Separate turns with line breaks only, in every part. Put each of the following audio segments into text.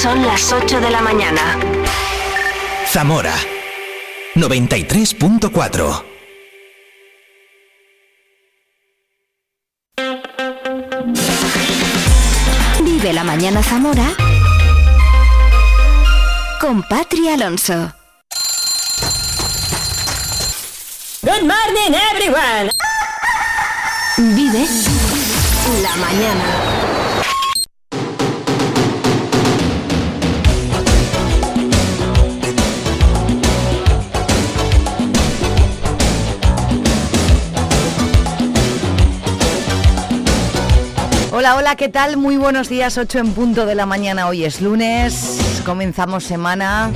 Son las 8 de la mañana.
Zamora 93.4
Vive la mañana Zamora con Patri Alonso.
Good morning, everyone.
Vive la mañana.
Hola, hola, ¿qué tal? Muy buenos días, 8 en punto de la mañana. Hoy es lunes, comenzamos semana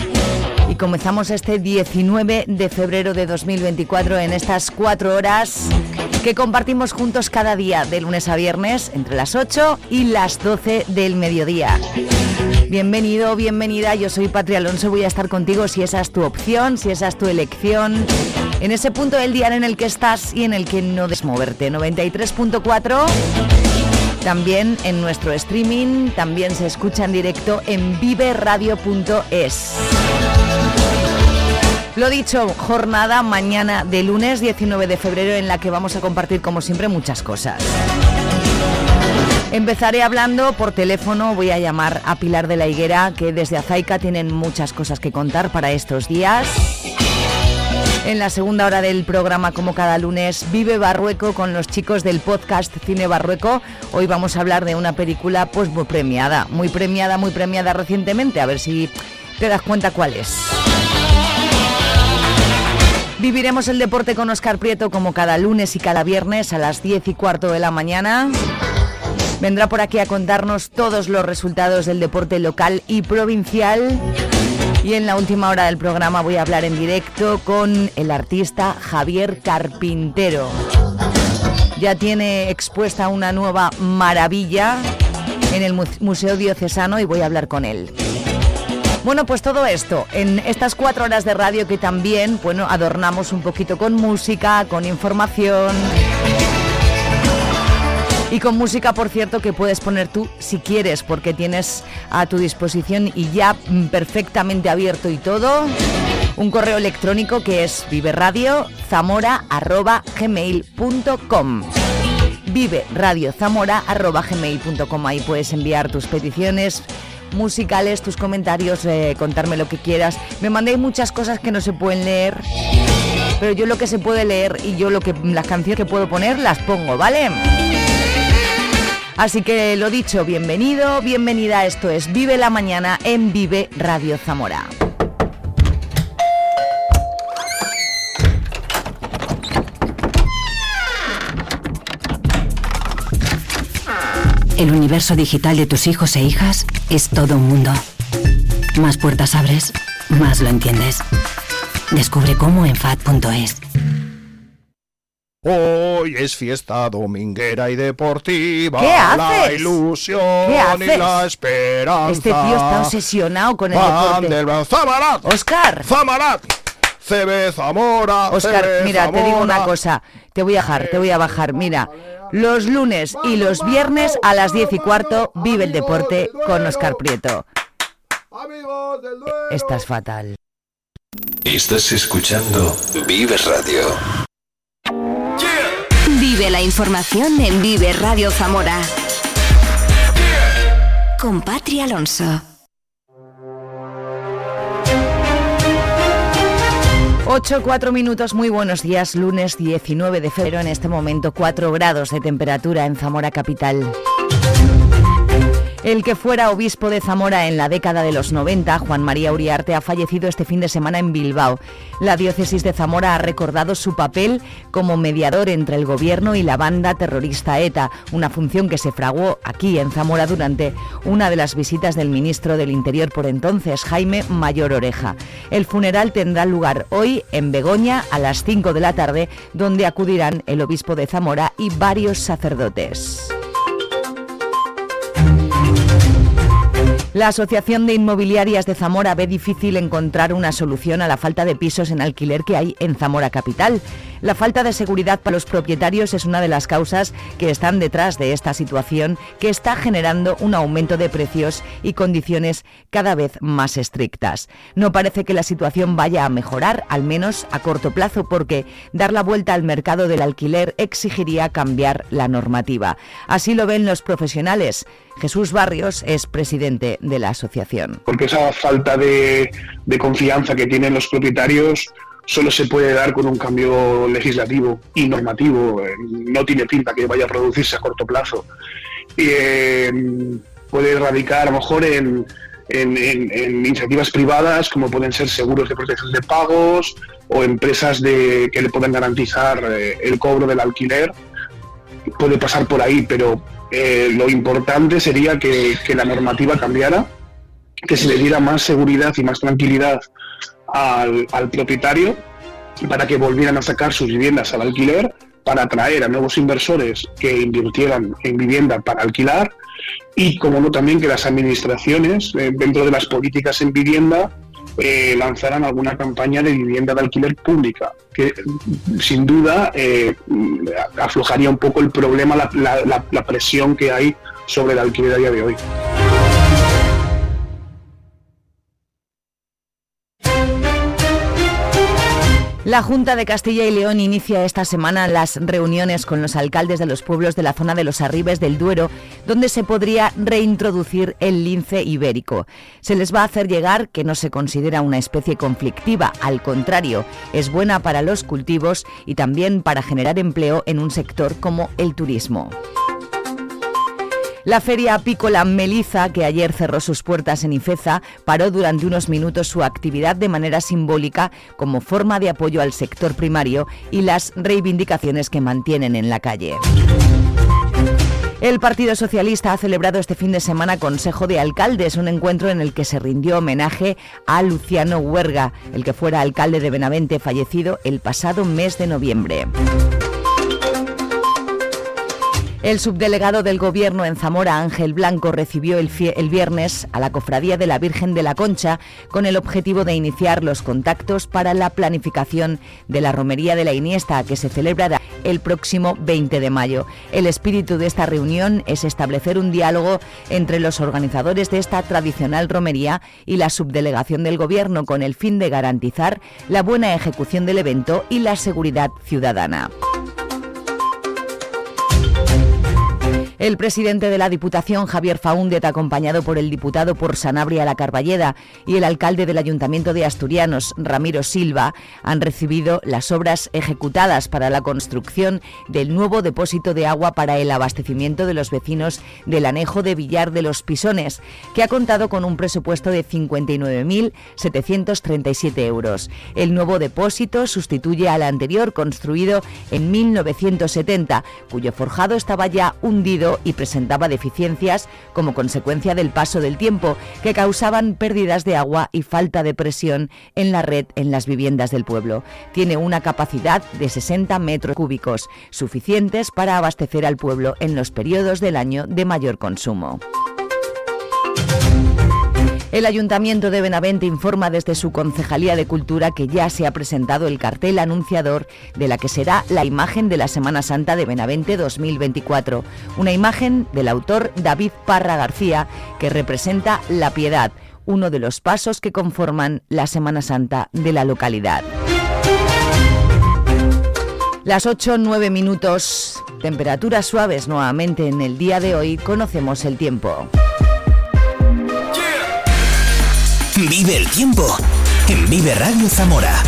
y comenzamos este 19 de febrero de 2024 en estas cuatro horas que compartimos juntos cada día, de lunes a viernes, entre las 8 y las 12 del mediodía. Bienvenido, bienvenida, yo soy Patria Alonso, voy a estar contigo si esa es tu opción, si esa es tu elección, en ese punto del día en el que estás y en el que no desmoverte. 93.4 también en nuestro streaming, también se escucha en directo en viveradio.es. Lo dicho, jornada mañana de lunes 19 de febrero en la que vamos a compartir como siempre muchas cosas. Empezaré hablando por teléfono, voy a llamar a Pilar de la Higuera, que desde Azaica tienen muchas cosas que contar para estos días. En la segunda hora del programa, como cada lunes, Vive Barrueco con los chicos del podcast Cine Barrueco. Hoy vamos a hablar de una película pues muy premiada, muy premiada, muy premiada recientemente. A ver si te das cuenta cuál es. Viviremos el deporte con Oscar Prieto como cada lunes y cada viernes a las 10 y cuarto de la mañana. Vendrá por aquí a contarnos todos los resultados del deporte local y provincial. Y en la última hora del programa voy a hablar en directo con el artista Javier Carpintero. Ya tiene expuesta una nueva maravilla en el Museo Diocesano y voy a hablar con él. Bueno, pues todo esto en estas cuatro horas de radio que también, bueno, adornamos un poquito con música, con información. Y con música, por cierto, que puedes poner tú si quieres, porque tienes a tu disposición y ya perfectamente abierto y todo, un correo electrónico que es viveradiozamora.gmail.com Vive Radio Zamora Ahí puedes enviar tus peticiones musicales, tus comentarios, eh, contarme lo que quieras. Me mandéis muchas cosas que no se pueden leer, pero yo lo que se puede leer y yo lo que las canciones que puedo poner las pongo, ¿vale? Así que lo dicho, bienvenido, bienvenida. Esto es Vive la Mañana en Vive Radio Zamora.
El universo digital de tus hijos e hijas es todo un mundo. Más puertas abres, más lo entiendes. Descubre cómo en FAD.es.
Hoy es fiesta dominguera y deportiva.
¿Qué haces?
La ilusión
¿Qué haces?
y la esperanza.
Este tío está obsesionado con el deporte.
Del Zamarat.
Oscar.
Zamarat. CB Zamora.
Oscar,
CB
mira, te digo una cosa. Te voy a bajar, te voy a bajar. Mira, los lunes y los viernes a las 10 y cuarto vive el deporte con Oscar Prieto.
Amigos del Duero.
Estás fatal.
Estás escuchando Vive Radio.
Vive la información en Vive Radio Zamora. Con Patri Alonso.
8, 4 minutos, muy buenos días, lunes 19 de febrero, en este momento 4 grados de temperatura en Zamora Capital. El que fuera obispo de Zamora en la década de los 90, Juan María Uriarte, ha fallecido este fin de semana en Bilbao. La diócesis de Zamora ha recordado su papel como mediador entre el gobierno y la banda terrorista ETA, una función que se fraguó aquí en Zamora durante una de las visitas del ministro del Interior por entonces, Jaime Mayor Oreja. El funeral tendrá lugar hoy en Begoña a las 5 de la tarde, donde acudirán el obispo de Zamora y varios sacerdotes. La Asociación de Inmobiliarias de Zamora ve difícil encontrar una solución a la falta de pisos en alquiler que hay en Zamora Capital. La falta de seguridad para los propietarios es una de las causas que están detrás de esta situación que está generando un aumento de precios y condiciones cada vez más estrictas. No parece que la situación vaya a mejorar, al menos a corto plazo, porque dar la vuelta al mercado del alquiler exigiría cambiar la normativa. Así lo ven los profesionales. Jesús Barrios es presidente de la asociación.
Porque esa falta de, de confianza que tienen los propietarios solo se puede dar con un cambio legislativo y normativo. Eh, no tiene pinta que vaya a producirse a corto plazo. Y, eh, puede radicar a lo mejor en, iniciativas privadas como pueden ser seguros de protección de pagos o empresas de, que le puedan garantizar eh, el cobro del alquiler. Puede pasar por ahí, pero lo importante sería que, que la normativa cambiara, que se le diera más seguridad y más tranquilidad al, propietario para que volvieran a sacar sus viviendas al alquiler, para atraer a nuevos inversores que invirtieran en vivienda para alquilar y, como no, también que las administraciones, eh, dentro de las políticas en vivienda, eh, lanzaran alguna campaña de vivienda de alquiler pública, que sin duda eh, aflojaría un poco el problema, la presión que hay sobre el alquiler a día de hoy.
La Junta de Castilla y León inicia esta semana las reuniones con los alcaldes de los pueblos de la zona de los Arribes del Duero, donde se podría reintroducir el lince ibérico. Se les va a hacer llegar que no se considera una especie conflictiva, al contrario, es buena para los cultivos y también para generar empleo en un sector como el turismo. La feria apícola Meliza, que ayer cerró sus puertas en Ifeza, paró durante unos minutos su actividad de manera simbólica como forma de apoyo al sector primario y las reivindicaciones que mantienen en la calle. El Partido Socialista ha celebrado este fin de semana Consejo de Alcaldes, un encuentro en el que se rindió homenaje a Luciano Huerga, el que fuera alcalde de Benavente, fallecido el pasado mes de noviembre. El subdelegado del Gobierno en Zamora, Ángel Blanco, recibió el, viernes a la Cofradía de la Virgen de la Concha con el objetivo de iniciar los contactos para la planificación de la Romería de la Iniesta, que se celebrará el próximo 20 de mayo. El espíritu de esta reunión es establecer un diálogo entre los organizadores de esta tradicional romería y la subdelegación del Gobierno con el fin de garantizar la buena ejecución del evento y la seguridad ciudadana. El presidente de la Diputación, Javier Faúndez, acompañado por el diputado por Sanabria La Carballeda y el alcalde del Ayuntamiento de Asturianos, Ramiro Silva, han recibido las obras ejecutadas para la construcción del nuevo depósito de agua para el abastecimiento de los vecinos del anejo de Villar de los Pisones, que ha contado con un presupuesto de 59.737 euros. El nuevo depósito sustituye al anterior construido en 1970, cuyo forjado estaba ya hundido y presentaba deficiencias como consecuencia del paso del tiempo que causaban pérdidas de agua y falta de presión en la red en las viviendas del pueblo. Tiene una capacidad de 60 metros cúbicos, suficientes para abastecer al pueblo en los periodos del año de mayor consumo. El Ayuntamiento de Benavente informa desde su Concejalía de Cultura que ya se ha presentado el cartel anunciador de la que será la imagen de la Semana Santa de Benavente 2024, una imagen del autor David Parra García que representa la piedad, uno de los pasos que conforman la Semana Santa de la localidad. Las 8-9 minutos, temperaturas suaves nuevamente en el día de hoy, conocemos el tiempo.
Vive el tiempo en Vive Radio Zamora.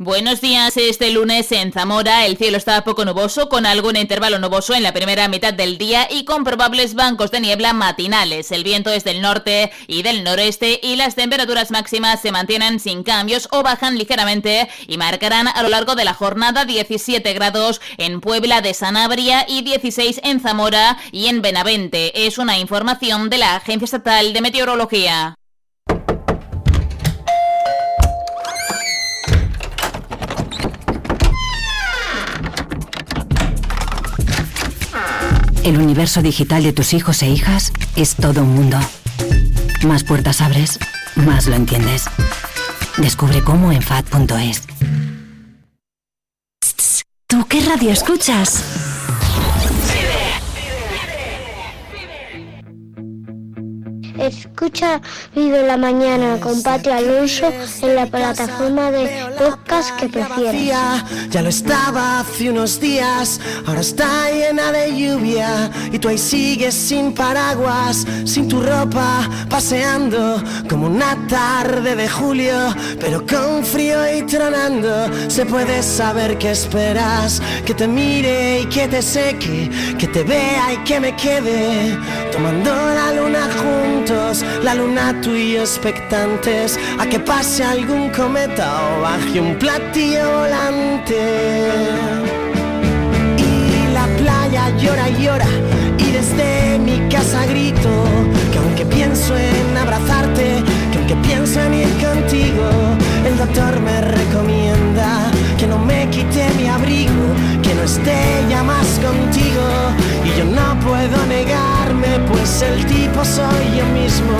Buenos días, este lunes en Zamora el cielo está poco nuboso, con algún intervalo nuboso en la primera mitad del día y con probables bancos de niebla matinales. El viento es del norte y del noreste y las temperaturas máximas se mantienen sin cambios o bajan ligeramente y marcarán a lo largo de la jornada 17 grados en Puebla de Sanabria y 16 en Zamora y en Benavente. Es una información de la Agencia Estatal de Meteorología.
El universo digital de tus hijos e hijas es todo un mundo. Más puertas abres, más lo entiendes. Descubre cómo en FAD.es.
¿Tú qué radio escuchas?
Escucha Vive la Mañana con Patio Alonso en la plataforma de podcast que prefieras.
Ya lo estaba hace unos días, ahora está llena de lluvia y tú ahí sigues sin paraguas, sin tu ropa, paseando como una tarde de julio, pero con frío y tronando. Se puede saber qué esperas, que te mire y que te seque, que te vea y que me quede, tomando la luna juntos, la luna tú y expectantes, a que pase algún cometa o baje un platillo volante. Y la playa llora y llora, y desde mi casa grito, que aunque pienso en abrazarte, que aunque pienso en ir contigo, el doctor me recomienda que no me quite mi abrigo, que no esté ya más contigo. Y yo no puedo negarme, pues el tipo soy yo mismo.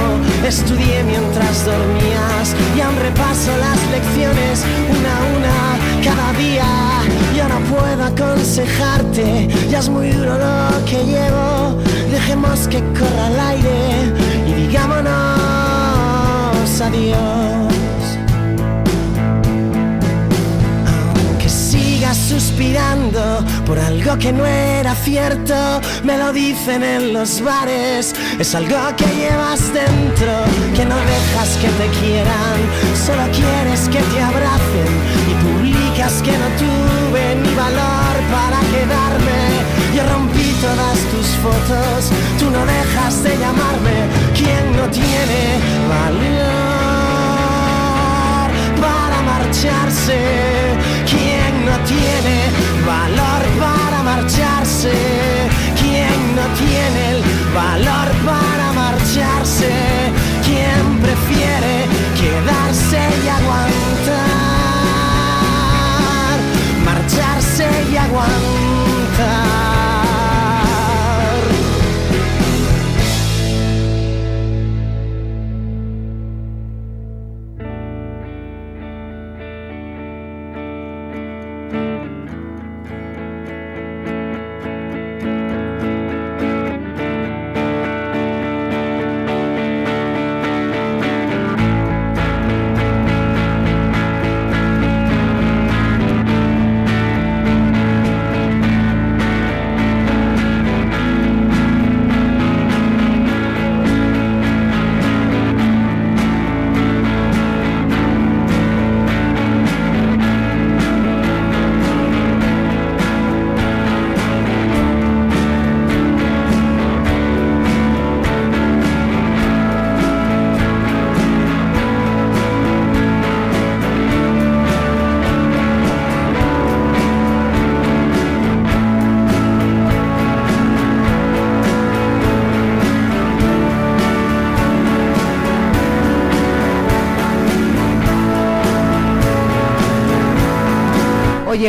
Estudié mientras dormías y aún repaso las lecciones una a una cada día. Yo no puedo aconsejarte, ya es muy duro lo que llevo. Dejemos que corra el aire y digámonos adiós. Aunque sigas suspirando por algo que no era cierto, me lo dicen en los bares. Es algo que llevas dentro, que no dejas que te quieran, solo quieres que te abracen y publicas que no tuve ni valor para quedarme. Yo rompí todas tus fotos, tú no dejas de llamarme. ¿Quién no tiene valor para marcharse? ¿Quién no tiene valor para marcharse? ¿Quién no tiene el valor para marcharse? ¿Quién prefiere quedarse y aguantar? Marcharse y aguantar.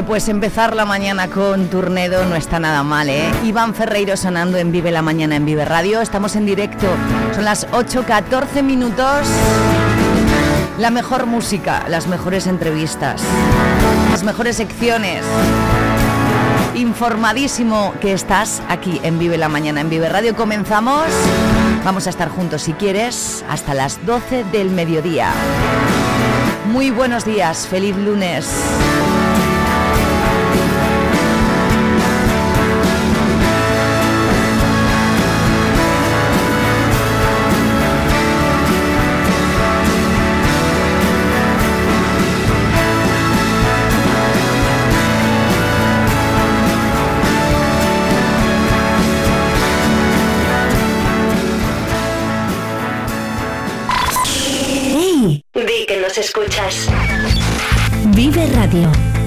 Pues empezar la mañana con Turnedo no está nada mal, ¿eh? Iván Ferreiro sonando en Vive la Mañana en Vive Radio. Estamos en directo. Son las 8.14 minutos. La mejor música, las mejores entrevistas, las mejores secciones. Informadísimo que estás aquí en Vive la Mañana en Vive Radio. Comenzamos. Vamos a estar juntos si quieres hasta las 12 del mediodía. Muy buenos días, feliz lunes.
Escuchas. Vive Radio.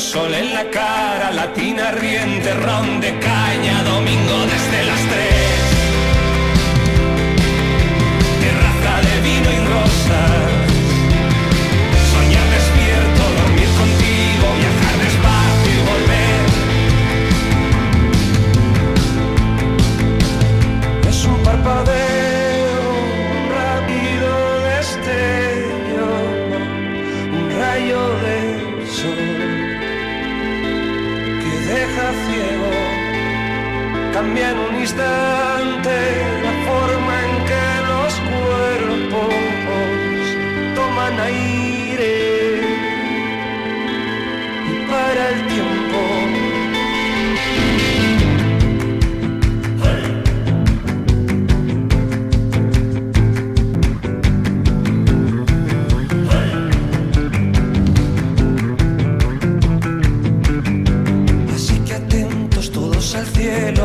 sol en la cara, latina riente, ron de caña, domingo desde las tres. Cambia en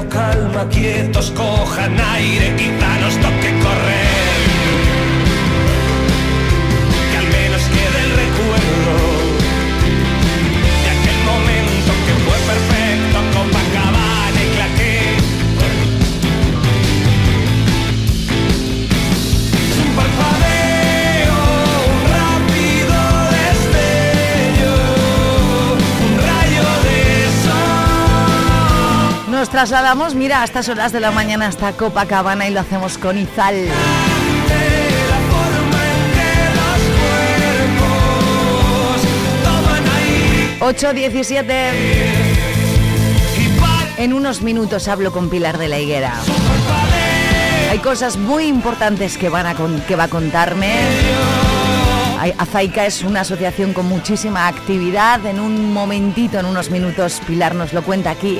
calma, quietos, cojan aire, quizá nos
Nos trasladamos, mira, a estas horas de la mañana hasta Copacabana y lo hacemos con Izal. 8.17 En unos minutos hablo con Pilar de la Higuera. Hay cosas muy importantes que, van a que va a contarme. Azaica es una asociación con muchísima actividad. En un momentito, en unos minutos, Pilar nos lo cuenta aquí.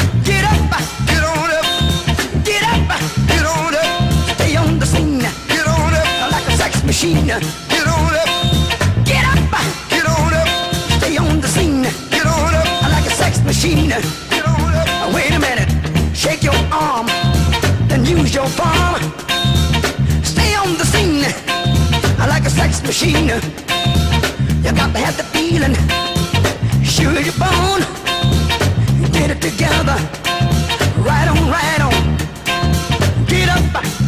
machine. Get on up. Get up, get on up. Stay on the scene. Get on up. I like a sex machine. Get on up. Wait a minute. Shake your arm. Then use your palm. Stay on the scene. I like a sex machine. You got to have the feeling. Sure your bone. Get it together. Right on, right on. Get up,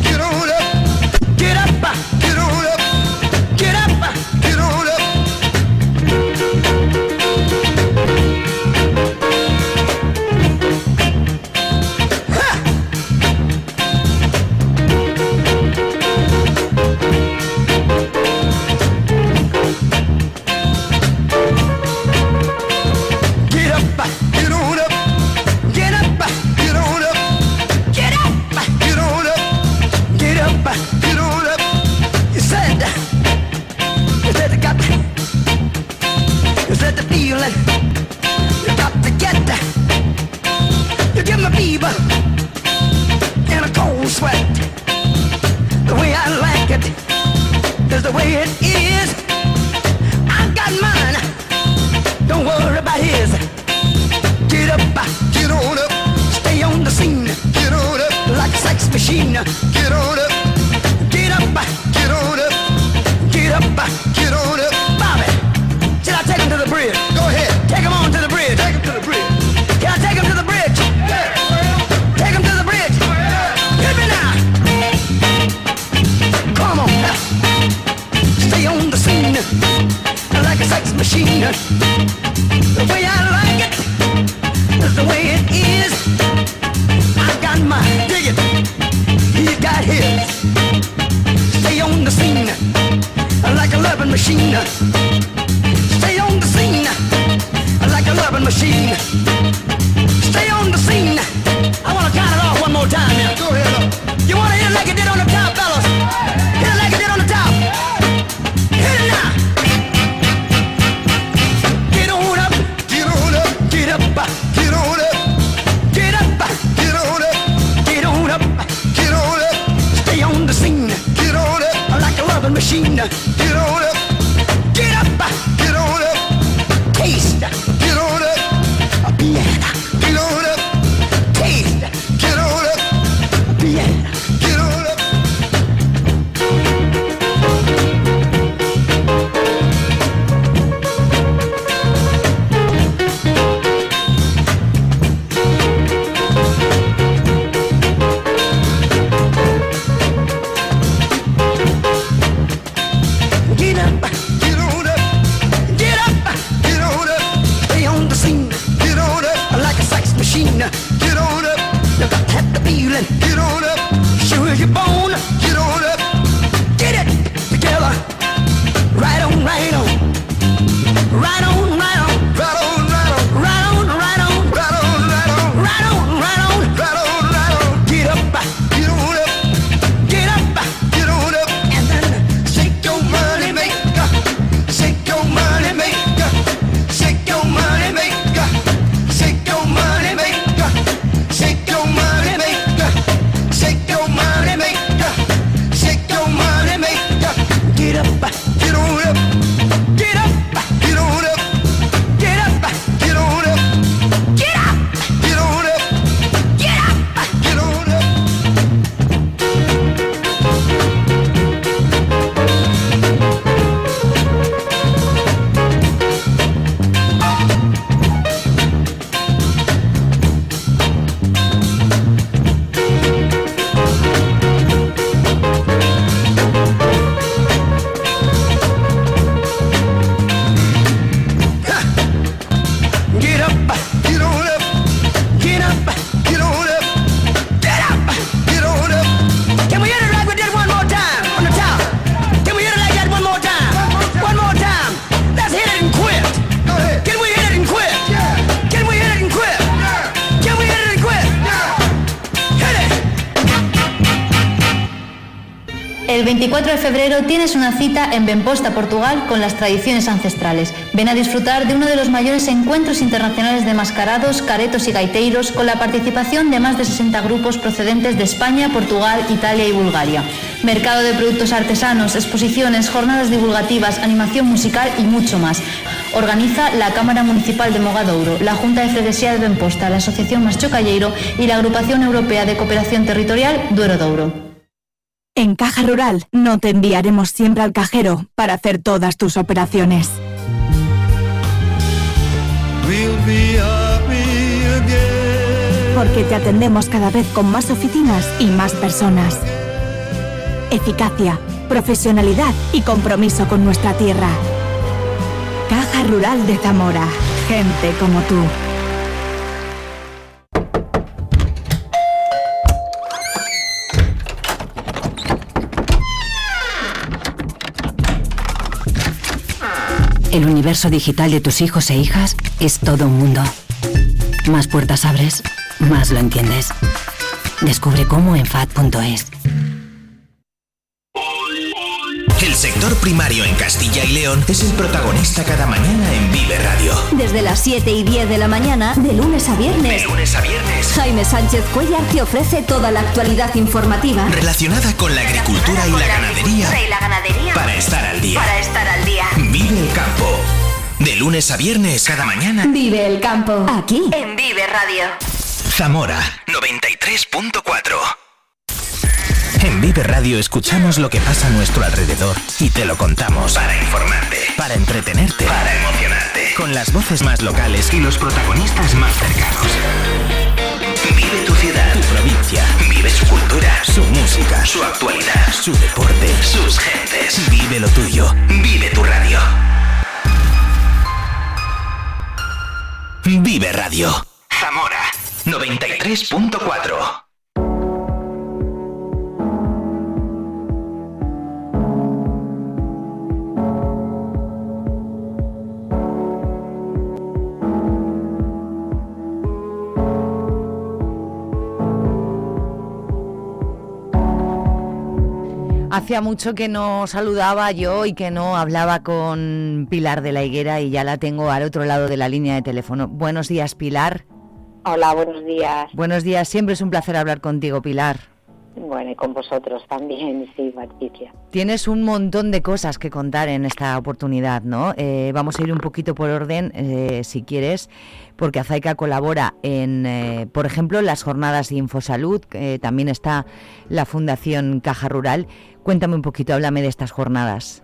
El 24 de febrero tienes una cita en Benposta, Portugal, con las tradiciones ancestrales. Ven a disfrutar de uno de los mayores encuentros internacionales de mascarados, caretos y gaiteiros, con la participación de más de 60 grupos procedentes de España, Portugal, Italia y Bulgaria. Mercado de productos artesanos, exposiciones, jornadas divulgativas, animación musical y mucho más. Organiza la Cámara Municipal de Mogadouro, la Junta de Freguesía de Benposta, la Asociación Mascho Calleiro y la Agrupación Europea de Cooperación Territorial Duero Douro.
En Caja Rural no te enviaremos siempre al cajero para hacer todas tus operaciones. Porque te atendemos cada vez con más oficinas y más personas. Eficacia, profesionalidad y compromiso con nuestra tierra. Caja Rural de Zamora. Gente como tú.
El universo digital de tus hijos e hijas es todo un mundo. Más puertas abres, más lo entiendes. Descubre cómo en FAD.es.
El sector primario en Castilla y León es el protagonista cada mañana en Vive Radio.
Desde las 7 y 10 de la mañana, de lunes a viernes.
De lunes a viernes.
Jaime Sánchez Cuellar te ofrece toda la actualidad informativa.
Relacionada con la agricultura y la ganadería.
y la ganadería.
Para estar al día.
Para estar al día.
Vive el campo. De lunes a viernes cada mañana.
Vive el campo. Aquí. En Vive Radio.
Zamora 93.4. En Vive Radio escuchamos lo que pasa a nuestro alrededor y te lo contamos. Para informarte, para entretenerte, para emocionarte. Con las voces más locales y los protagonistas más cercanos. Vive tu ciudad, tu provincia. Vive su cultura, su música, su actualidad, su deporte, sus gentes. Vive lo tuyo. Vive tu radio. Vive Radio. Zamora 93.4.
Hacía mucho que no saludaba yo y que no hablaba con Pilar de la Higuera y ya la tengo al otro lado de la línea de teléfono. Buenos días, Pilar.
Hola, buenos días.
Buenos días, siempre es un placer hablar contigo, Pilar.
Bueno, y con vosotros también, sí, Patricia.
Tienes un montón de cosas que contar en esta oportunidad, ¿no? Eh, vamos a ir un poquito por orden, eh, si quieres, porque Azaica colabora en, eh, por ejemplo, las jornadas de Infosalud, también está la Fundación Caja Rural. Cuéntame un poquito, háblame de estas jornadas.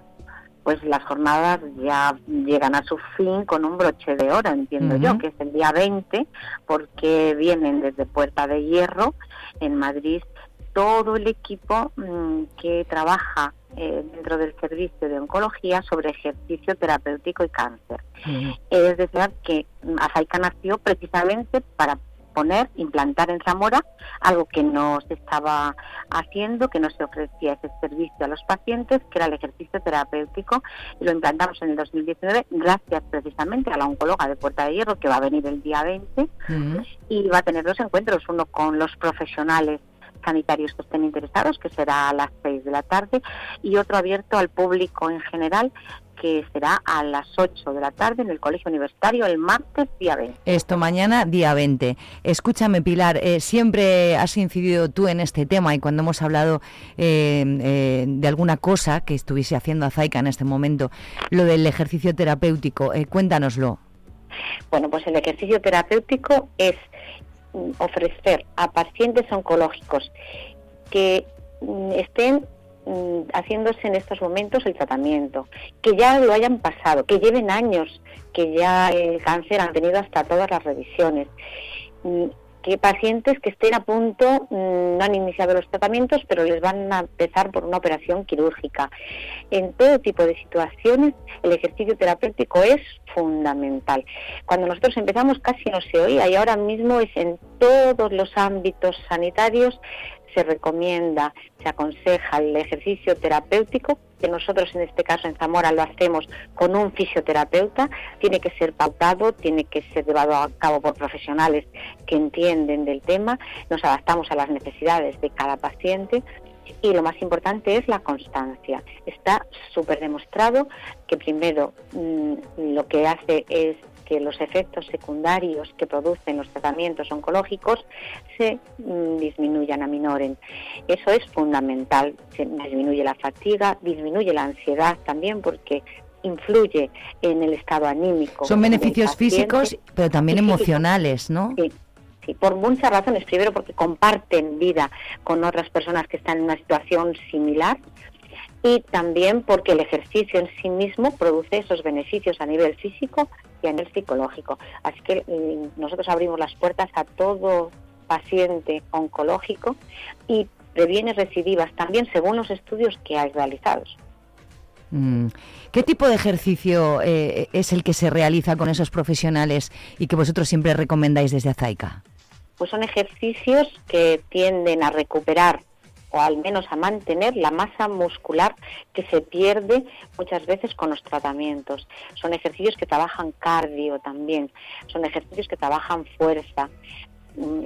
Pues las jornadas ya llegan a su fin con un broche de oro, entiendo yo, que es el día 20, porque vienen desde Puerta de Hierro, en Madrid, todo el equipo mm, que trabaja eh, dentro del servicio de oncología sobre ejercicio terapéutico y cáncer. Es decir, que Azaica nació precisamente para poner, implantar en Zamora algo que no se estaba haciendo, que no se ofrecía ese servicio a los pacientes, que era el ejercicio terapéutico, y lo implantamos en el 2019 gracias precisamente a la oncóloga de Puerta de Hierro, que va a venir el día 20, y va a tener dos encuentros, uno con los profesionales sanitarios que estén interesados, que será a las 6 de la tarde, y otro abierto al público en general, que será a las 8 de la tarde en el Colegio Universitario el martes día 20.
Esto mañana día 20. Escúchame Pilar, eh, siempre has incidido tú en este tema y cuando hemos hablado eh, eh, de alguna cosa que estuviese haciendo Azaica en este momento, lo del ejercicio terapéutico, cuéntanoslo.
Bueno, pues el ejercicio terapéutico es mm, ofrecer a pacientes oncológicos que mm, estén haciéndose en estos momentos el tratamiento, que ya lo hayan pasado, que lleven años, que ya el cáncer han tenido hasta todas las revisiones, mm, que pacientes que estén a punto mm, no han iniciado los tratamientos, pero les van a empezar por una operación quirúrgica. En todo tipo de situaciones, el ejercicio terapéutico es fundamental. Cuando nosotros empezamos casi no se oía y ahora mismo es en todos los ámbitos sanitarios se recomienda, se aconseja el ejercicio terapéutico, que nosotros en este caso en Zamora lo hacemos con un fisioterapeuta, tiene que ser pautado, tiene que ser llevado a cabo por profesionales que entienden del tema, nos adaptamos a las necesidades de cada paciente y lo más importante es la constancia. Está súper demostrado que primero mm, lo que hace es que los efectos secundarios que producen los tratamientos oncológicos se mm, disminuyan, aminoren. Eso es fundamental. Se disminuye la fatiga, disminuye la ansiedad también porque influye en el estado anímico.
Son beneficios físicos, pero también emocionales, ¿no?
Sí, sí, por muchas razones. Primero, porque comparten vida con otras personas que están en una situación similar y también porque el ejercicio en sí mismo produce esos beneficios a nivel físico y a nivel psicológico. Así que mm, nosotros abrimos las puertas a todo paciente oncológico y previene recidivas también según los estudios que hay realizados.
Mm. ¿Qué tipo de ejercicio eh, es el que se realiza con esos profesionales y que vosotros siempre recomendáis desde Azaica?
Pues son ejercicios que tienden a recuperar o al menos a mantener la masa muscular que se pierde muchas veces con los tratamientos. Son ejercicios que trabajan cardio también, son ejercicios que trabajan fuerza,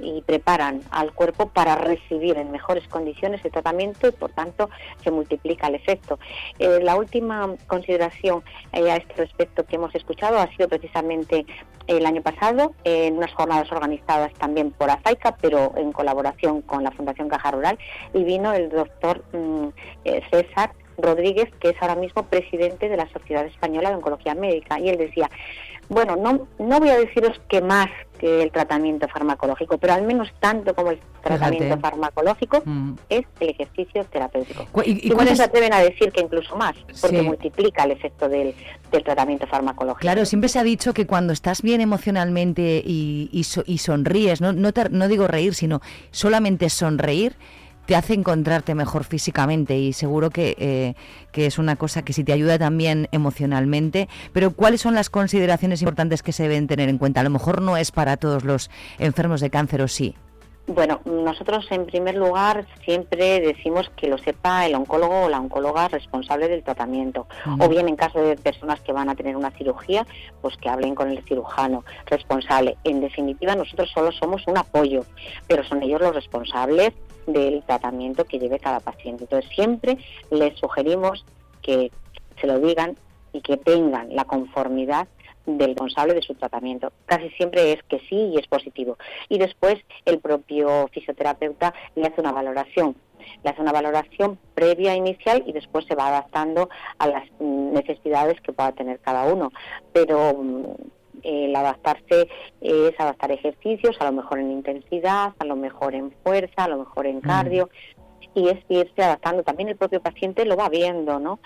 y preparan al cuerpo para recibir en mejores condiciones el tratamiento y por tanto se multiplica el efecto. Eh, la última consideración eh, a este respecto que hemos escuchado ha sido precisamente el año pasado en unas jornadas organizadas también por AZAICA, pero en colaboración con la Fundación Caja Rural, y vino el doctor mm, eh, César Rodríguez, que es ahora mismo presidente de la Sociedad Española de Oncología Médica, y él decía, bueno, no, no voy a deciros que más que el tratamiento farmacológico, pero al menos tanto como el tratamiento farmacológico mm. es el ejercicio terapéutico. ¿Y, cuáles se atreven a decir que incluso más? Porque multiplica el efecto del, tratamiento farmacológico.
Claro, siempre se ha dicho que cuando estás bien emocionalmente y, y, sonríes, no, no, no digo reír, sino solamente sonreír, te hace encontrarte mejor físicamente y seguro que, eh, que, es una cosa que sí te ayuda también emocionalmente. Pero ¿cuáles son las consideraciones importantes que se deben tener en cuenta? A lo mejor no es para todos los enfermos de cáncer o sí.
Bueno, nosotros en primer lugar siempre decimos que lo sepa el oncólogo o la oncóloga responsable del tratamiento. O bien en caso de personas que van a tener una cirugía, pues que hablen con el cirujano responsable. En definitiva, nosotros solo somos un apoyo, pero son ellos los responsables del tratamiento que lleve cada paciente. Entonces siempre les sugerimos que se lo digan y que tengan la conformidad del responsable de su tratamiento. Casi siempre es que sí y es positivo. Y después el propio fisioterapeuta le hace una valoración le hace una valoración previa inicial y después se va adaptando a las mm, necesidades que pueda tener cada uno. Pero mm, el adaptarse es adaptar ejercicios, a lo mejor en intensidad, a lo mejor en fuerza, a lo mejor en cardio, y es irse adaptando. También el propio paciente lo va viendo, ¿no?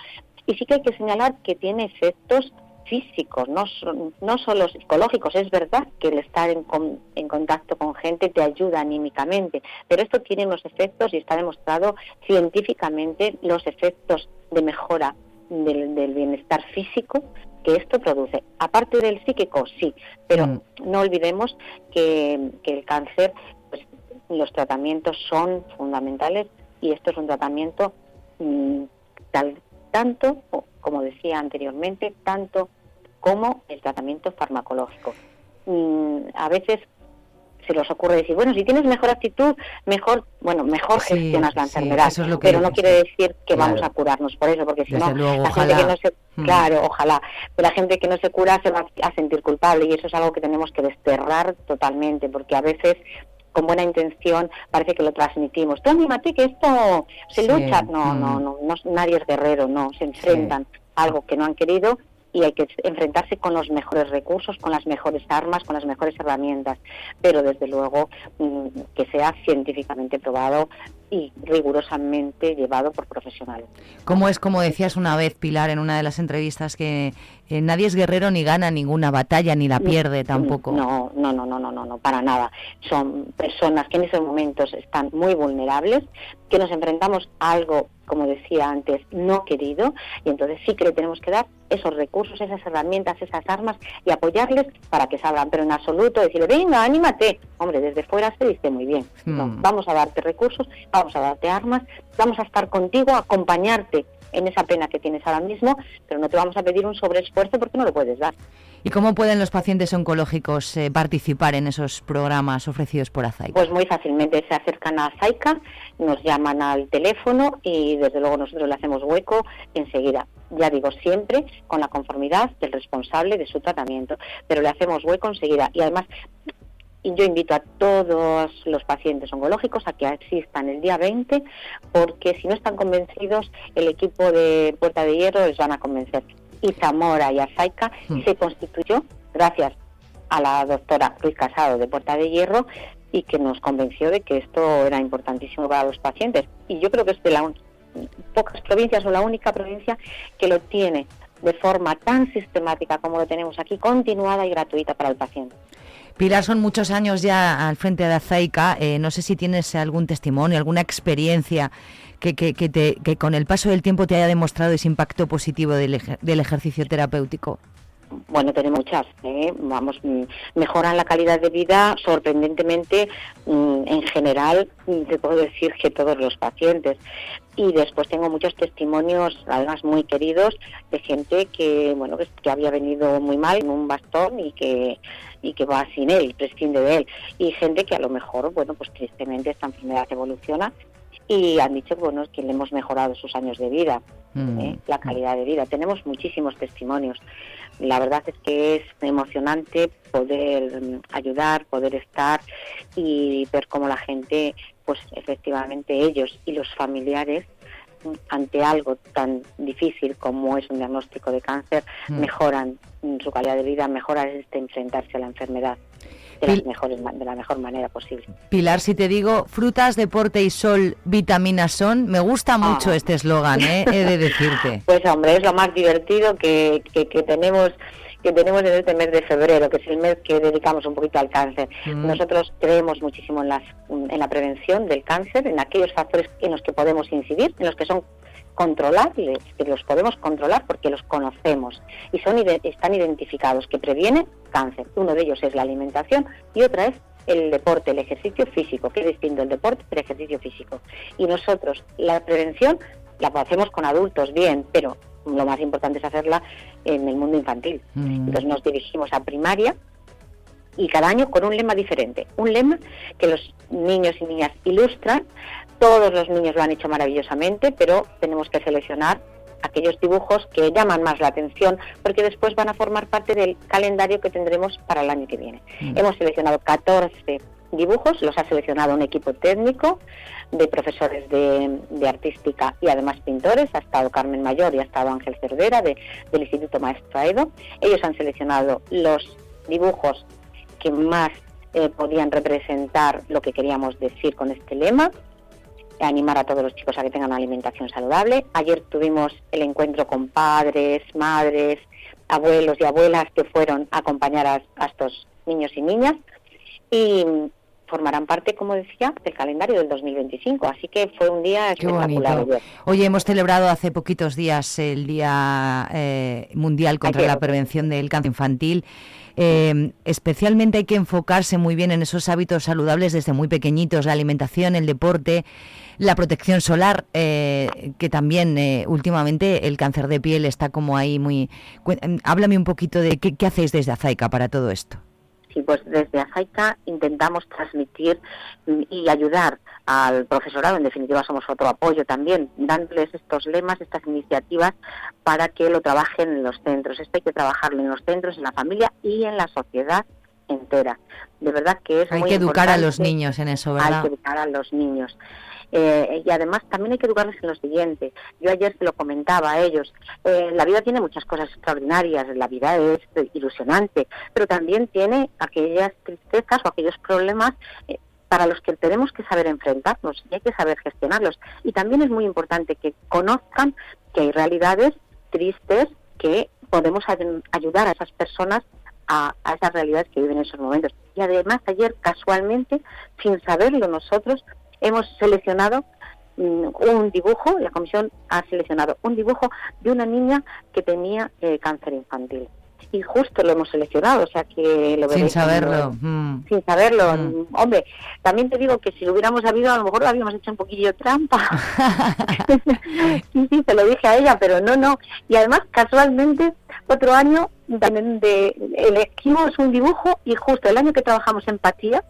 Y sí que hay que señalar que tiene efectos físicos, no, son- no solo psicológicos. Es verdad que el estar en, con- en contacto con gente te ayuda anímicamente, pero esto tiene unos efectos y está demostrado científicamente los efectos de mejora del, del bienestar físico que esto produce. Aparte del psíquico, sí, pero no olvidemos que, que el cáncer, pues, los tratamientos son fundamentales y esto es un tratamiento mm, tal, tanto, como decía anteriormente, tanto como el tratamiento farmacológico. Mm, a veces se les ocurre decir, bueno, si tienes mejor actitud, mejor, bueno, mejor
Sí,
gestionas la enfermedad,
eso es lo que
pero no quiere decir que
Claro.
vamos a curarnos por eso, porque si
Desde
no,
luego,
la gente que no se,
Mm.
claro, ojalá, pero la gente que no se cura se va a sentir culpable y eso es algo que tenemos que desterrar totalmente, porque a veces con buena intención parece que lo transmitimos. Tú anímate que esto se
Sí,
lucha. No,
mm.
no, no, no, nadie es guerrero, no, se enfrentan a algo que no han querido y hay que enfrentarse con los mejores recursos, con las mejores armas, con las mejores herramientas, pero desde luego mm, que sea científicamente probado y rigurosamente llevado por profesionales.
Como es, como decías una vez, Pilar, en una de las entrevistas, que eh, nadie es guerrero ni gana ninguna batalla, ni la pierde tampoco.
No, no, no, no, no, no, no, para nada. Son personas que en esos momentos están muy vulnerables, que nos enfrentamos a algo, como decía antes, no querido, y entonces sí que le tenemos que dar esos recursos, esas herramientas, esas armas y apoyarles para que salgan, pero en absoluto decirle, venga, anímate. Hombre, desde fuera se dice muy bien. No,
Mm.
vamos a darte recursos, vamos a darte armas, vamos a estar contigo, a acompañarte en esa pena que tienes ahora mismo, pero no te vamos a pedir un sobreesfuerzo porque no lo puedes dar.
¿Y cómo pueden los pacientes oncológicos eh, participar en esos programas ofrecidos por Azaica?
Pues muy fácilmente se acercan a Zaica, nos llaman al teléfono y desde luego nosotros le hacemos hueco enseguida. Ya digo, siempre con la conformidad del responsable de su tratamiento, pero le hacemos hueco enseguida. Y además, y yo invito a todos los pacientes oncológicos a que asistan el día 20, porque si no están convencidos, el equipo de Puerta de Hierro les van a convencer. Y Zamora y Azaica
Mm.
se constituyó gracias a la doctora Ruiz Casado de Puerta de Hierro y que nos convenció de que esto era importantísimo para los pacientes. Y yo creo que es de las pocas provincias o la única provincia que lo tiene de forma tan sistemática como lo tenemos aquí, continuada y gratuita para el paciente.
Pilar, son muchos años ya al frente de Azaica. eh, no sé si tienes algún testimonio, alguna experiencia que, que, que te- que con el paso del tiempo te haya demostrado ese impacto positivo del, del ejercicio terapéutico.
Bueno, tenemos muchas, ¿eh? vamos, mm, mejoran la calidad de vida sorprendentemente mm, en general, mm, te puedo decir que todos los pacientes. Y después tengo muchos testimonios, además muy queridos, de gente que, bueno, que, había venido muy mal en un bastón y que y que va sin él, prescinde de él. Y gente que a lo mejor, bueno, pues tristemente esta enfermedad evoluciona y han dicho, bueno, que le hemos mejorado sus años de vida,
Mm.
¿eh? la calidad de vida. Tenemos muchísimos testimonios. La verdad es que es emocionante poder mm, ayudar, poder estar y ver cómo la gente, pues efectivamente ellos y los familiares mm, ante algo tan difícil como es un diagnóstico de cáncer,
Mm.
mejoran su calidad de vida, mejoran este enfrentarse a la enfermedad de, las mejores, de la mejor manera posible.
Pilar, si te digo frutas, deporte y sol, vitaminas son, me gusta mucho este eslogan, ¿eh? he de decirte.
Pues hombre, es lo más divertido que, que, que tenemos que tenemos en este mes de febrero, que es el mes que dedicamos un poquito al cáncer.
Mm.
Nosotros creemos muchísimo en, las, en la prevención del cáncer, en aquellos factores en los que podemos incidir, en los que son controlables, que los podemos controlar porque los conocemos y son están identificados, que previenen cáncer. Uno de ellos es la alimentación y otra es el deporte, el ejercicio físico, que es distinto el deporte del ejercicio físico. Y nosotros la prevención la hacemos con adultos bien, pero lo más importante es hacerla en el mundo infantil. Entonces nos dirigimos a primaria y cada año con un lema diferente. Un lema que los niños y niñas ilustran. Todos los niños lo han hecho maravillosamente, pero tenemos que seleccionar aquellos dibujos que llaman más la atención porque después van a formar parte del calendario que tendremos para el año que viene.
Mm.
Hemos seleccionado 14 dibujos los ha seleccionado un equipo técnico de profesores de, artística y además pintores. Ha estado Carmen Mayor y ha estado Ángel Cervera de, del Instituto Maestro Aedo. Ellos han seleccionado los dibujos que más eh, podían representar lo que queríamos decir con este lema animar a todos los chicos a que tengan una alimentación saludable. Ayer tuvimos el encuentro con padres, madres, abuelos y abuelas que fueron a acompañar a, estos niños y niñas y formarán parte, como decía, del calendario del 2025. Así que fue un día espectacular.
Hoy hemos celebrado hace poquitos días el Día eh, Mundial contra la Prevención del Cáncer Infantil. Eh, especialmente hay que enfocarse muy bien en esos hábitos saludables desde muy pequeñitos, la alimentación, el deporte, la protección solar, eh, que también eh, últimamente el cáncer de piel está como ahí muy... Háblame un poquito de qué, qué hacéis desde Azaica para todo esto.
Sí, pues desde Azaica intentamos transmitir y ayudar al profesorado, en definitiva somos otro apoyo también, dándoles estos lemas, estas iniciativas para que lo trabajen en los centros. Esto hay que trabajarlo en los centros, en la familia y en la sociedad entera. De verdad que es
hay que educar a los niños en eso, ¿verdad?
Hay que educar a los niños. Eh, y además también hay que educarles en lo siguiente. Yo ayer se lo comentaba a ellos. Eh, la vida tiene muchas cosas extraordinarias, la vida es ilusionante, pero también tiene aquellas tristezas o aquellos problemas eh, para los que tenemos que saber enfrentarnos y hay que saber gestionarlos. Y también es muy importante que conozcan que hay realidades tristes que podemos ayudar a esas personas a, a, esas realidades que viven en esos momentos. Y además ayer casualmente, sin saberlo nosotros, hemos seleccionado mm, un dibujo, la comisión ha seleccionado un dibujo de una niña que tenía eh, cáncer infantil y justo lo hemos seleccionado, o sea que lo
Sin saberlo. Mm.
Sin saberlo. Mm. Hombre, también te digo que si lo hubiéramos sabido, a lo mejor lo habíamos hecho un poquillo trampa. sí, sí, se lo dije a ella, pero no, no. Y además, casualmente, otro año también de, elegimos un dibujo y justo el año que trabajamos empatía,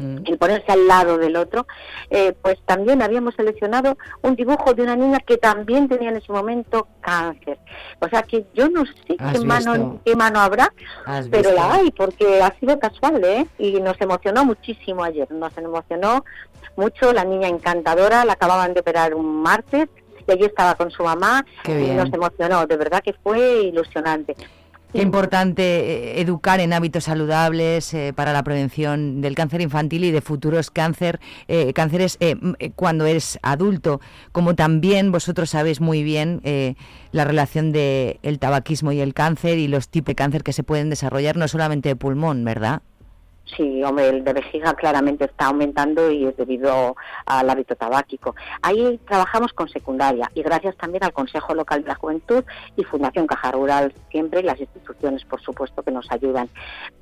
Mm. el ponerse al lado del otro, eh, pues también habíamos seleccionado un dibujo de una niña que también tenía en ese momento cáncer. O sea que yo no sé qué mano, qué mano habrá, pero la hay, porque ha sido casual, ¿eh? Y nos emocionó muchísimo ayer, nos emocionó mucho, la niña encantadora, la acababan de operar un martes, y allí estaba con su mamá y nos emocionó, de verdad que fue ilusionante.
Qué importante eh, educar en hábitos saludables eh, para la prevención del cáncer infantil y de futuros cáncer, eh, cánceres cuando eres adulto, como también vosotros sabéis muy bien la relación del el tabaquismo y el cáncer y los tipos de cáncer que se pueden desarrollar, no solamente de pulmón, ¿verdad?
Sí, hombre, el de vejiga claramente está aumentando y es debido al hábito tabáquico. Ahí trabajamos con secundaria y gracias también al Consejo Local de la Juventud y Fundación Caja Rural, siempre las instituciones, por supuesto, que nos ayudan.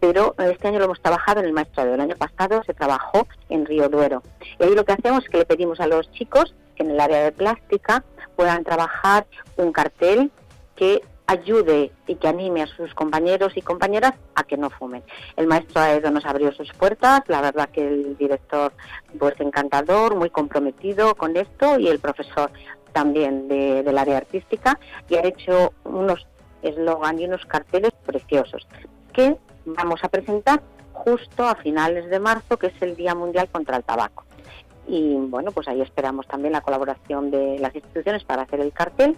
Pero este año lo hemos trabajado en el maestrado. El año pasado se trabajó en Río Duero. Y ahí lo que hacemos es que le pedimos a los chicos que en el área de plástica puedan trabajar un cartel que ayude y que anime a sus compañeros y compañeras a que no fumen. El maestro Aedo nos abrió sus puertas, la verdad que el director pues encantador, muy comprometido con esto y el profesor también de, del área artística y ha hecho unos eslogan y unos carteles preciosos que vamos a presentar justo a finales de marzo, que es el Día Mundial contra el Tabaco. Y bueno, pues ahí esperamos también la colaboración de las instituciones para hacer el cartel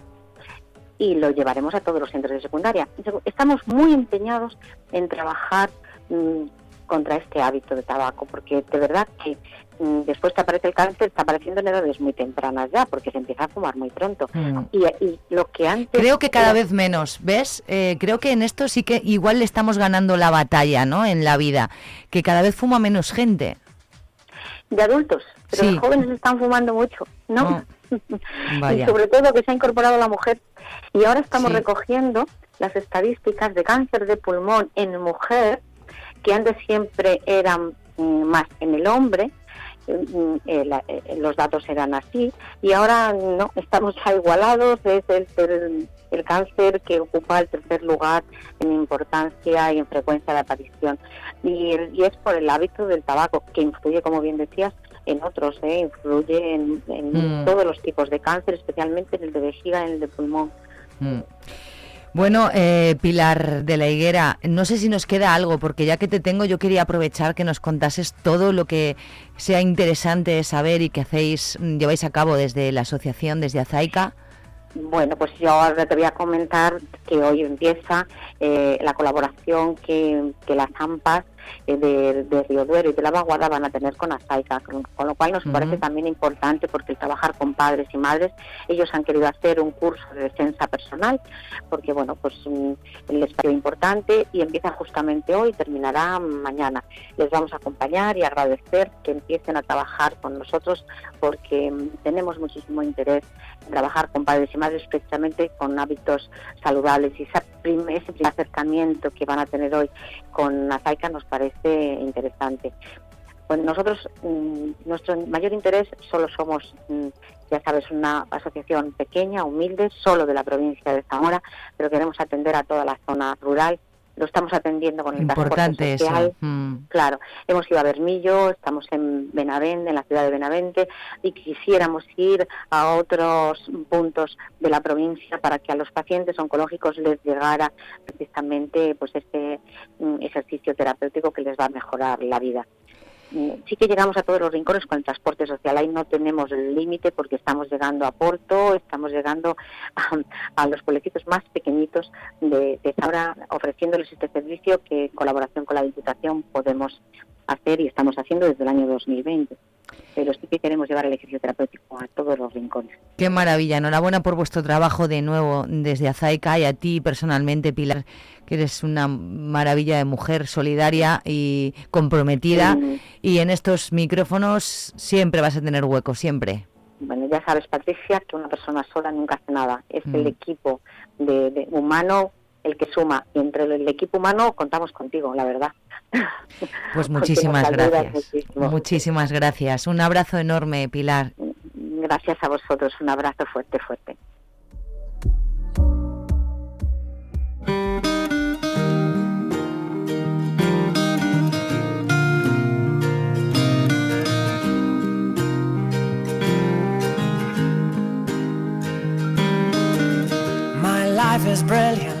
y lo llevaremos a todos los centros de secundaria. Estamos muy empeñados en trabajar mm, contra este hábito de tabaco, porque de verdad que mm, después que aparece el cáncer está apareciendo en edades muy tempranas ya, porque se empieza a fumar muy pronto. Mm. Y, lo que antes...
Creo que cada vez menos, ¿ves? Eh, creo que en esto sí que igual le estamos ganando la batalla, ¿no? En la vida, que cada vez fuma menos gente.
De adultos, pero los jóvenes están fumando mucho, ¿no? Y sobre todo que se ha incorporado la mujer. Y ahora estamos recogiendo las estadísticas de cáncer de pulmón en mujer, que antes siempre eran mm, más en el hombre, mm, eh, eh, los datos eran así, y ahora no, estamos igualados, es el, el, cáncer que ocupa el tercer lugar en importancia y en frecuencia de aparición. Y, y es por el hábito del tabaco, que influye, como bien decías, en otros, ¿eh? influye en, en mm. todos los tipos de cáncer, especialmente en el de vejiga y en el de pulmón. Mm.
Bueno, eh, Pilar de la Higuera, no sé si nos queda algo, porque ya que te tengo, yo quería aprovechar que nos contases todo lo que sea interesante saber y que hacéis, mm, lleváis a cabo desde la asociación, desde Azaica.
Bueno, pues yo ahora te voy a comentar que hoy empieza eh, la colaboración que, que las AMPAs de, de, Río Duero y de la Vaguada van a tener con Azaica, con, con lo cual nos parece también importante porque el trabajar con padres y madres, ellos han querido hacer un curso de defensa personal, porque bueno, pues mm, les pareció importante y empieza justamente hoy, terminará mañana. Les vamos a acompañar y agradecer que empiecen a trabajar con nosotros porque mm, tenemos muchísimo interés en trabajar con padres y madres precisamente con hábitos saludables y esa prim- ese primer acercamiento que van a tener hoy con Azaica nos parece interesante. Pues nosotros, mm, nuestro mayor interés solo somos, mm, ya sabes, una asociación pequeña, humilde, solo de la provincia de Zamora, pero queremos atender a toda la zona rural. Lo estamos atendiendo con el
Importante
transporte
eso.
social.
mm.
Claro, hemos ido a Bermillo, estamos en Benavente, en la ciudad de Benavente, y quisiéramos ir a otros puntos de la provincia para que a los pacientes oncológicos les llegara precisamente pues este mm, ejercicio terapéutico que les va a mejorar la vida. Sí que llegamos a todos los rincones con el transporte social. Ahí no tenemos el límite porque estamos llegando a Porto, estamos llegando a, los pueblecitos más pequeñitos de, de ofreciéndoles este servicio que en colaboración con la Diputación podemos hacer y estamos haciendo desde el año 2020. Pero sí que queremos llevar el ejercicio terapéutico a todos los rincones.
Qué maravilla, enhorabuena por vuestro trabajo de nuevo desde Azaica y a ti personalmente, Pilar, que eres una maravilla de mujer solidaria y comprometida
Sí.
y en estos micrófonos siempre vas a tener hueco, siempre.
Bueno, ya sabes, Patricia, que una persona sola nunca hace nada. Es el
Mm.
equipo de, de humano el que suma. Y entre el equipo humano contamos contigo, la verdad.
Pues
Porque
muchísimas gracias.
muchísimo.
Muchísimas gracias. Un abrazo enorme, Pilar.
Gracias a vosotros. Un abrazo fuerte, fuerte.
My life is brilliant.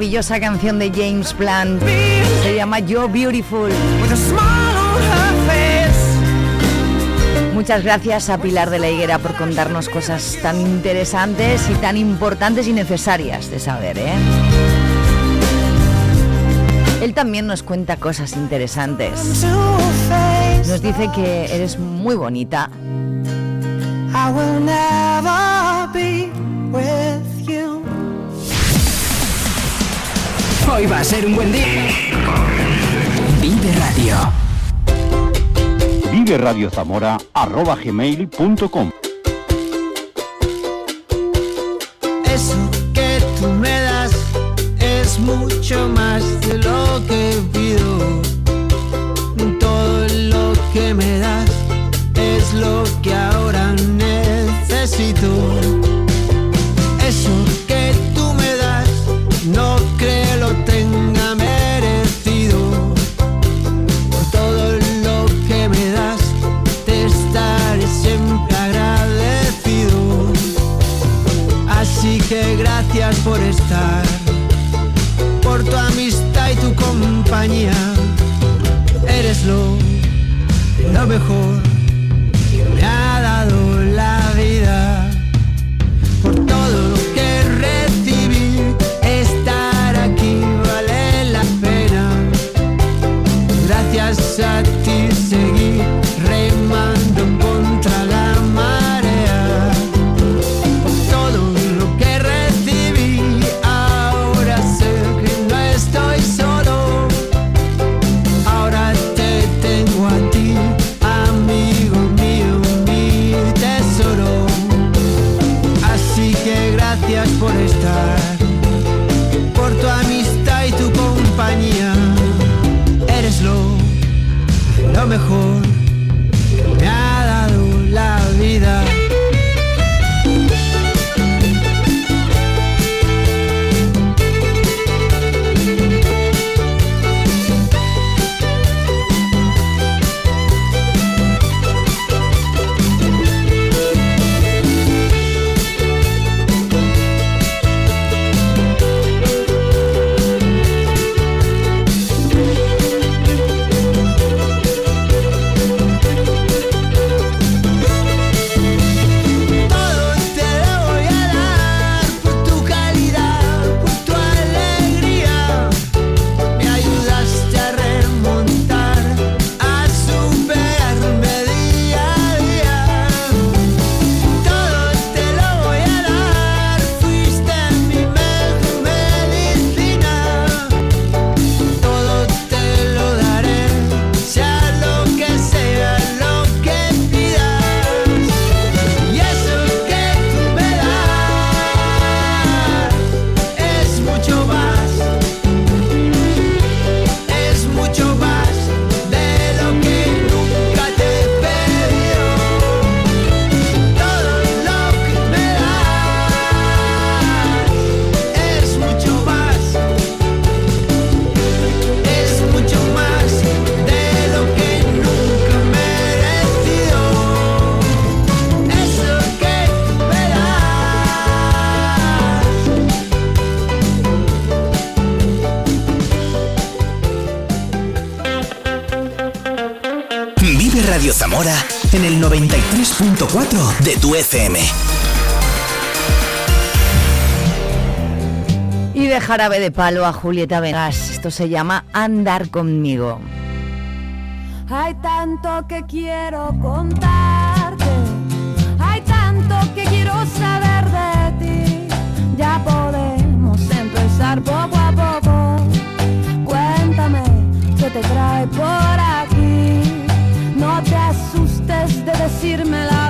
maravillosa canción de James Blunt. Se llama Yo Beautiful. Muchas gracias a Pilar de la Higuera por contarnos cosas tan interesantes y tan importantes y necesarias de saber. ¿eh? Él también nos cuenta cosas interesantes. Nos dice que eres muy bonita.
Hoy va a ser un buen día. Vive Radio.
Vive Radio Zamora, arroba gmail.com.
mejor. ahora
en el 93.4 de tu FM.
Y dejar de jarabe de palo a Julieta Vegas. Esto se llama Andar conmigo.
Hay tanto que quiero contarte. Hay tanto que quiero saber de ti. Ya podemos empezar poco a poco. Cuéntame qué te trae por decírmela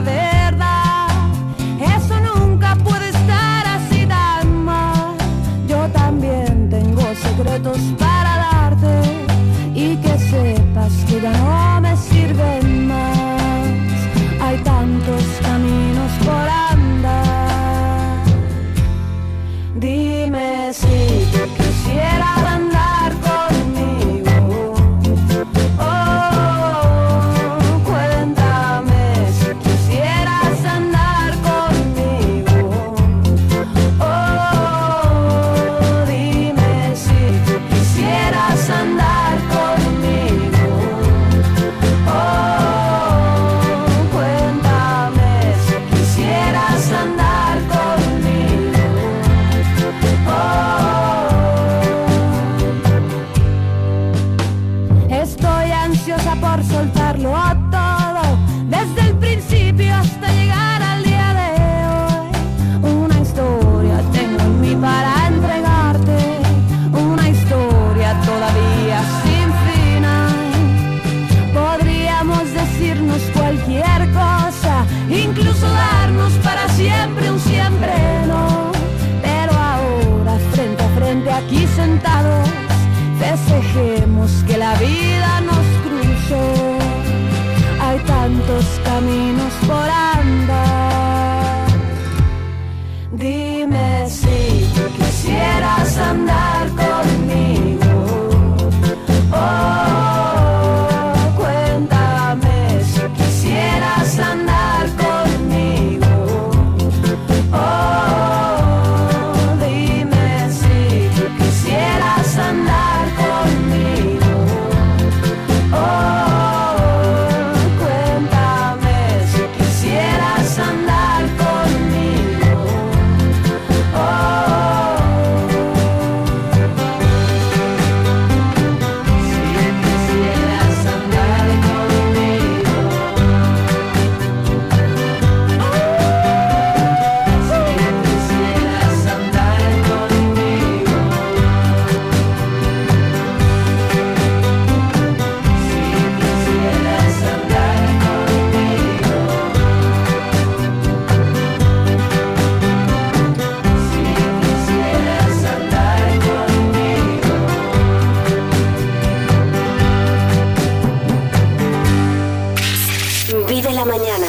mañana.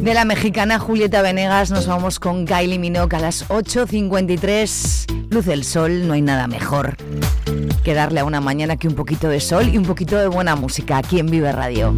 De la mexicana Julieta Venegas nos vamos con Kylie Minogue a las 8.53. Luz del sol, no hay nada mejor que darle a una mañana que un poquito de sol y un poquito de buena música aquí en Vive Radio.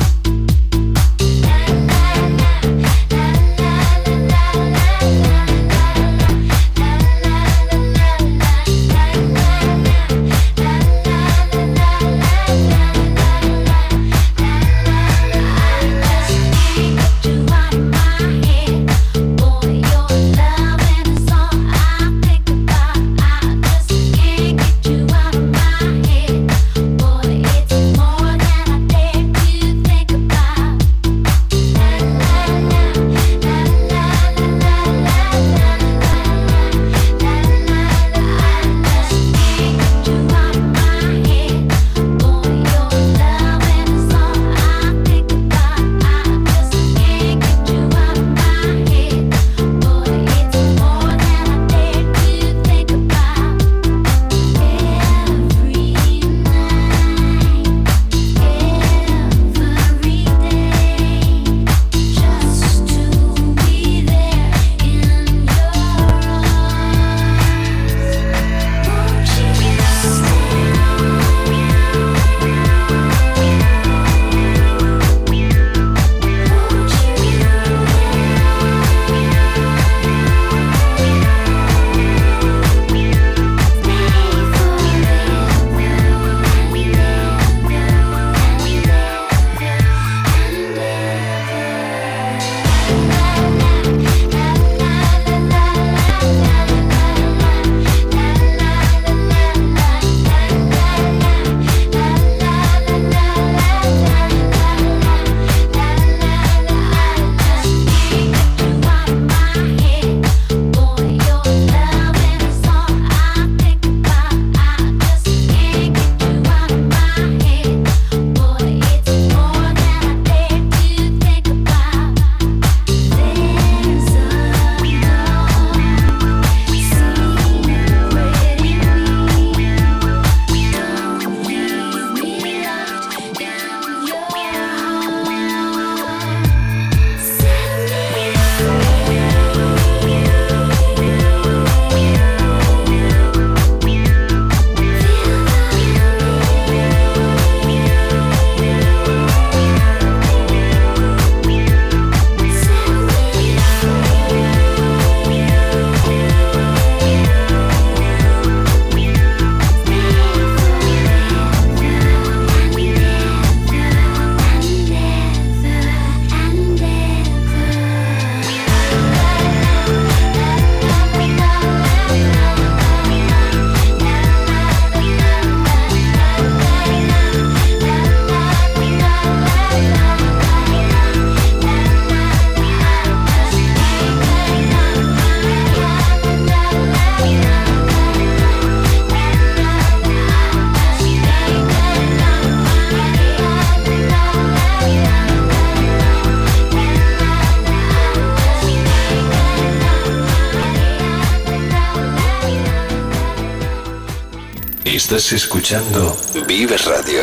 Estás escuchando Vives Radio.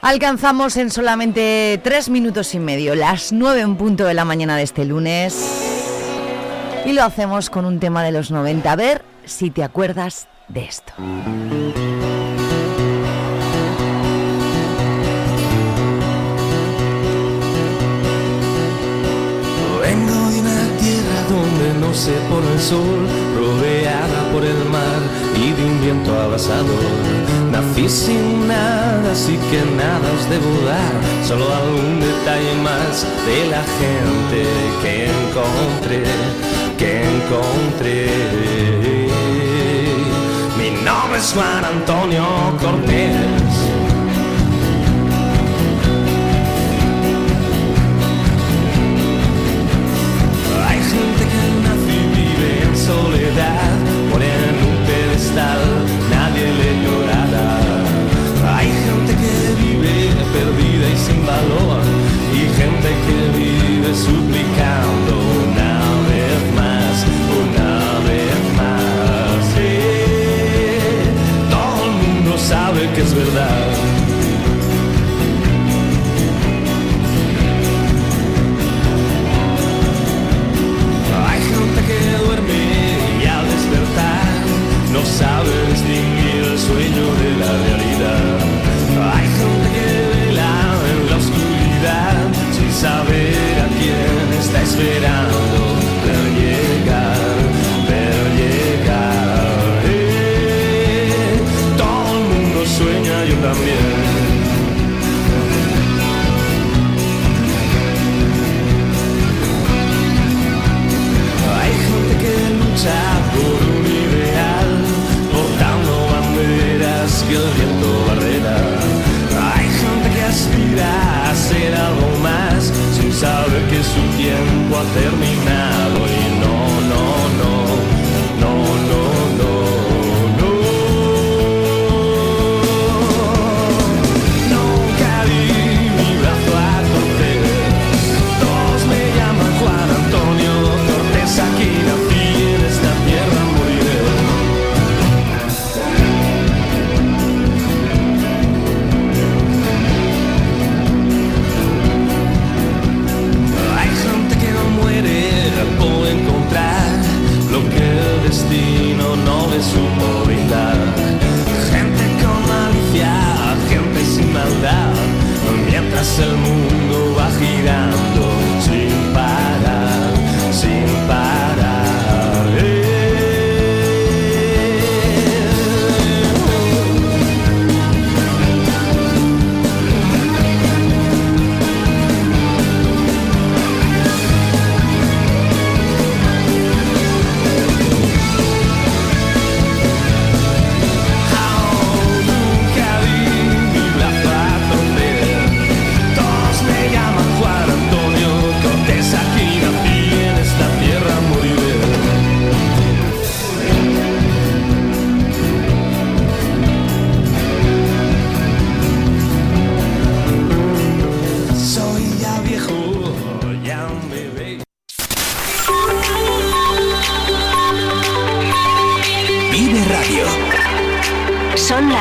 Alcanzamos en solamente tres minutos y medio las nueve en punto de la mañana de este lunes. Y lo hacemos con un tema de los 90. A ver si te acuerdas de esto.
Vengo de una tierra donde no se pone el sol, rodeada por el mar y de un viento abrasador. Nací sin nada, así que nada os debo dar, solo algún detalle más de la gente que encontré, que encontré. Mi nombre es Juan Antonio Cortés. Hay gente que nace y vive en soledad, perdida y sin valor, y gente que vive suplicando una vez más, una vez más. Sí, todo el mundo sabe que es verdad. Hay gente que duerme y al despertar no sabe distinguir el sueño de la realidad. También.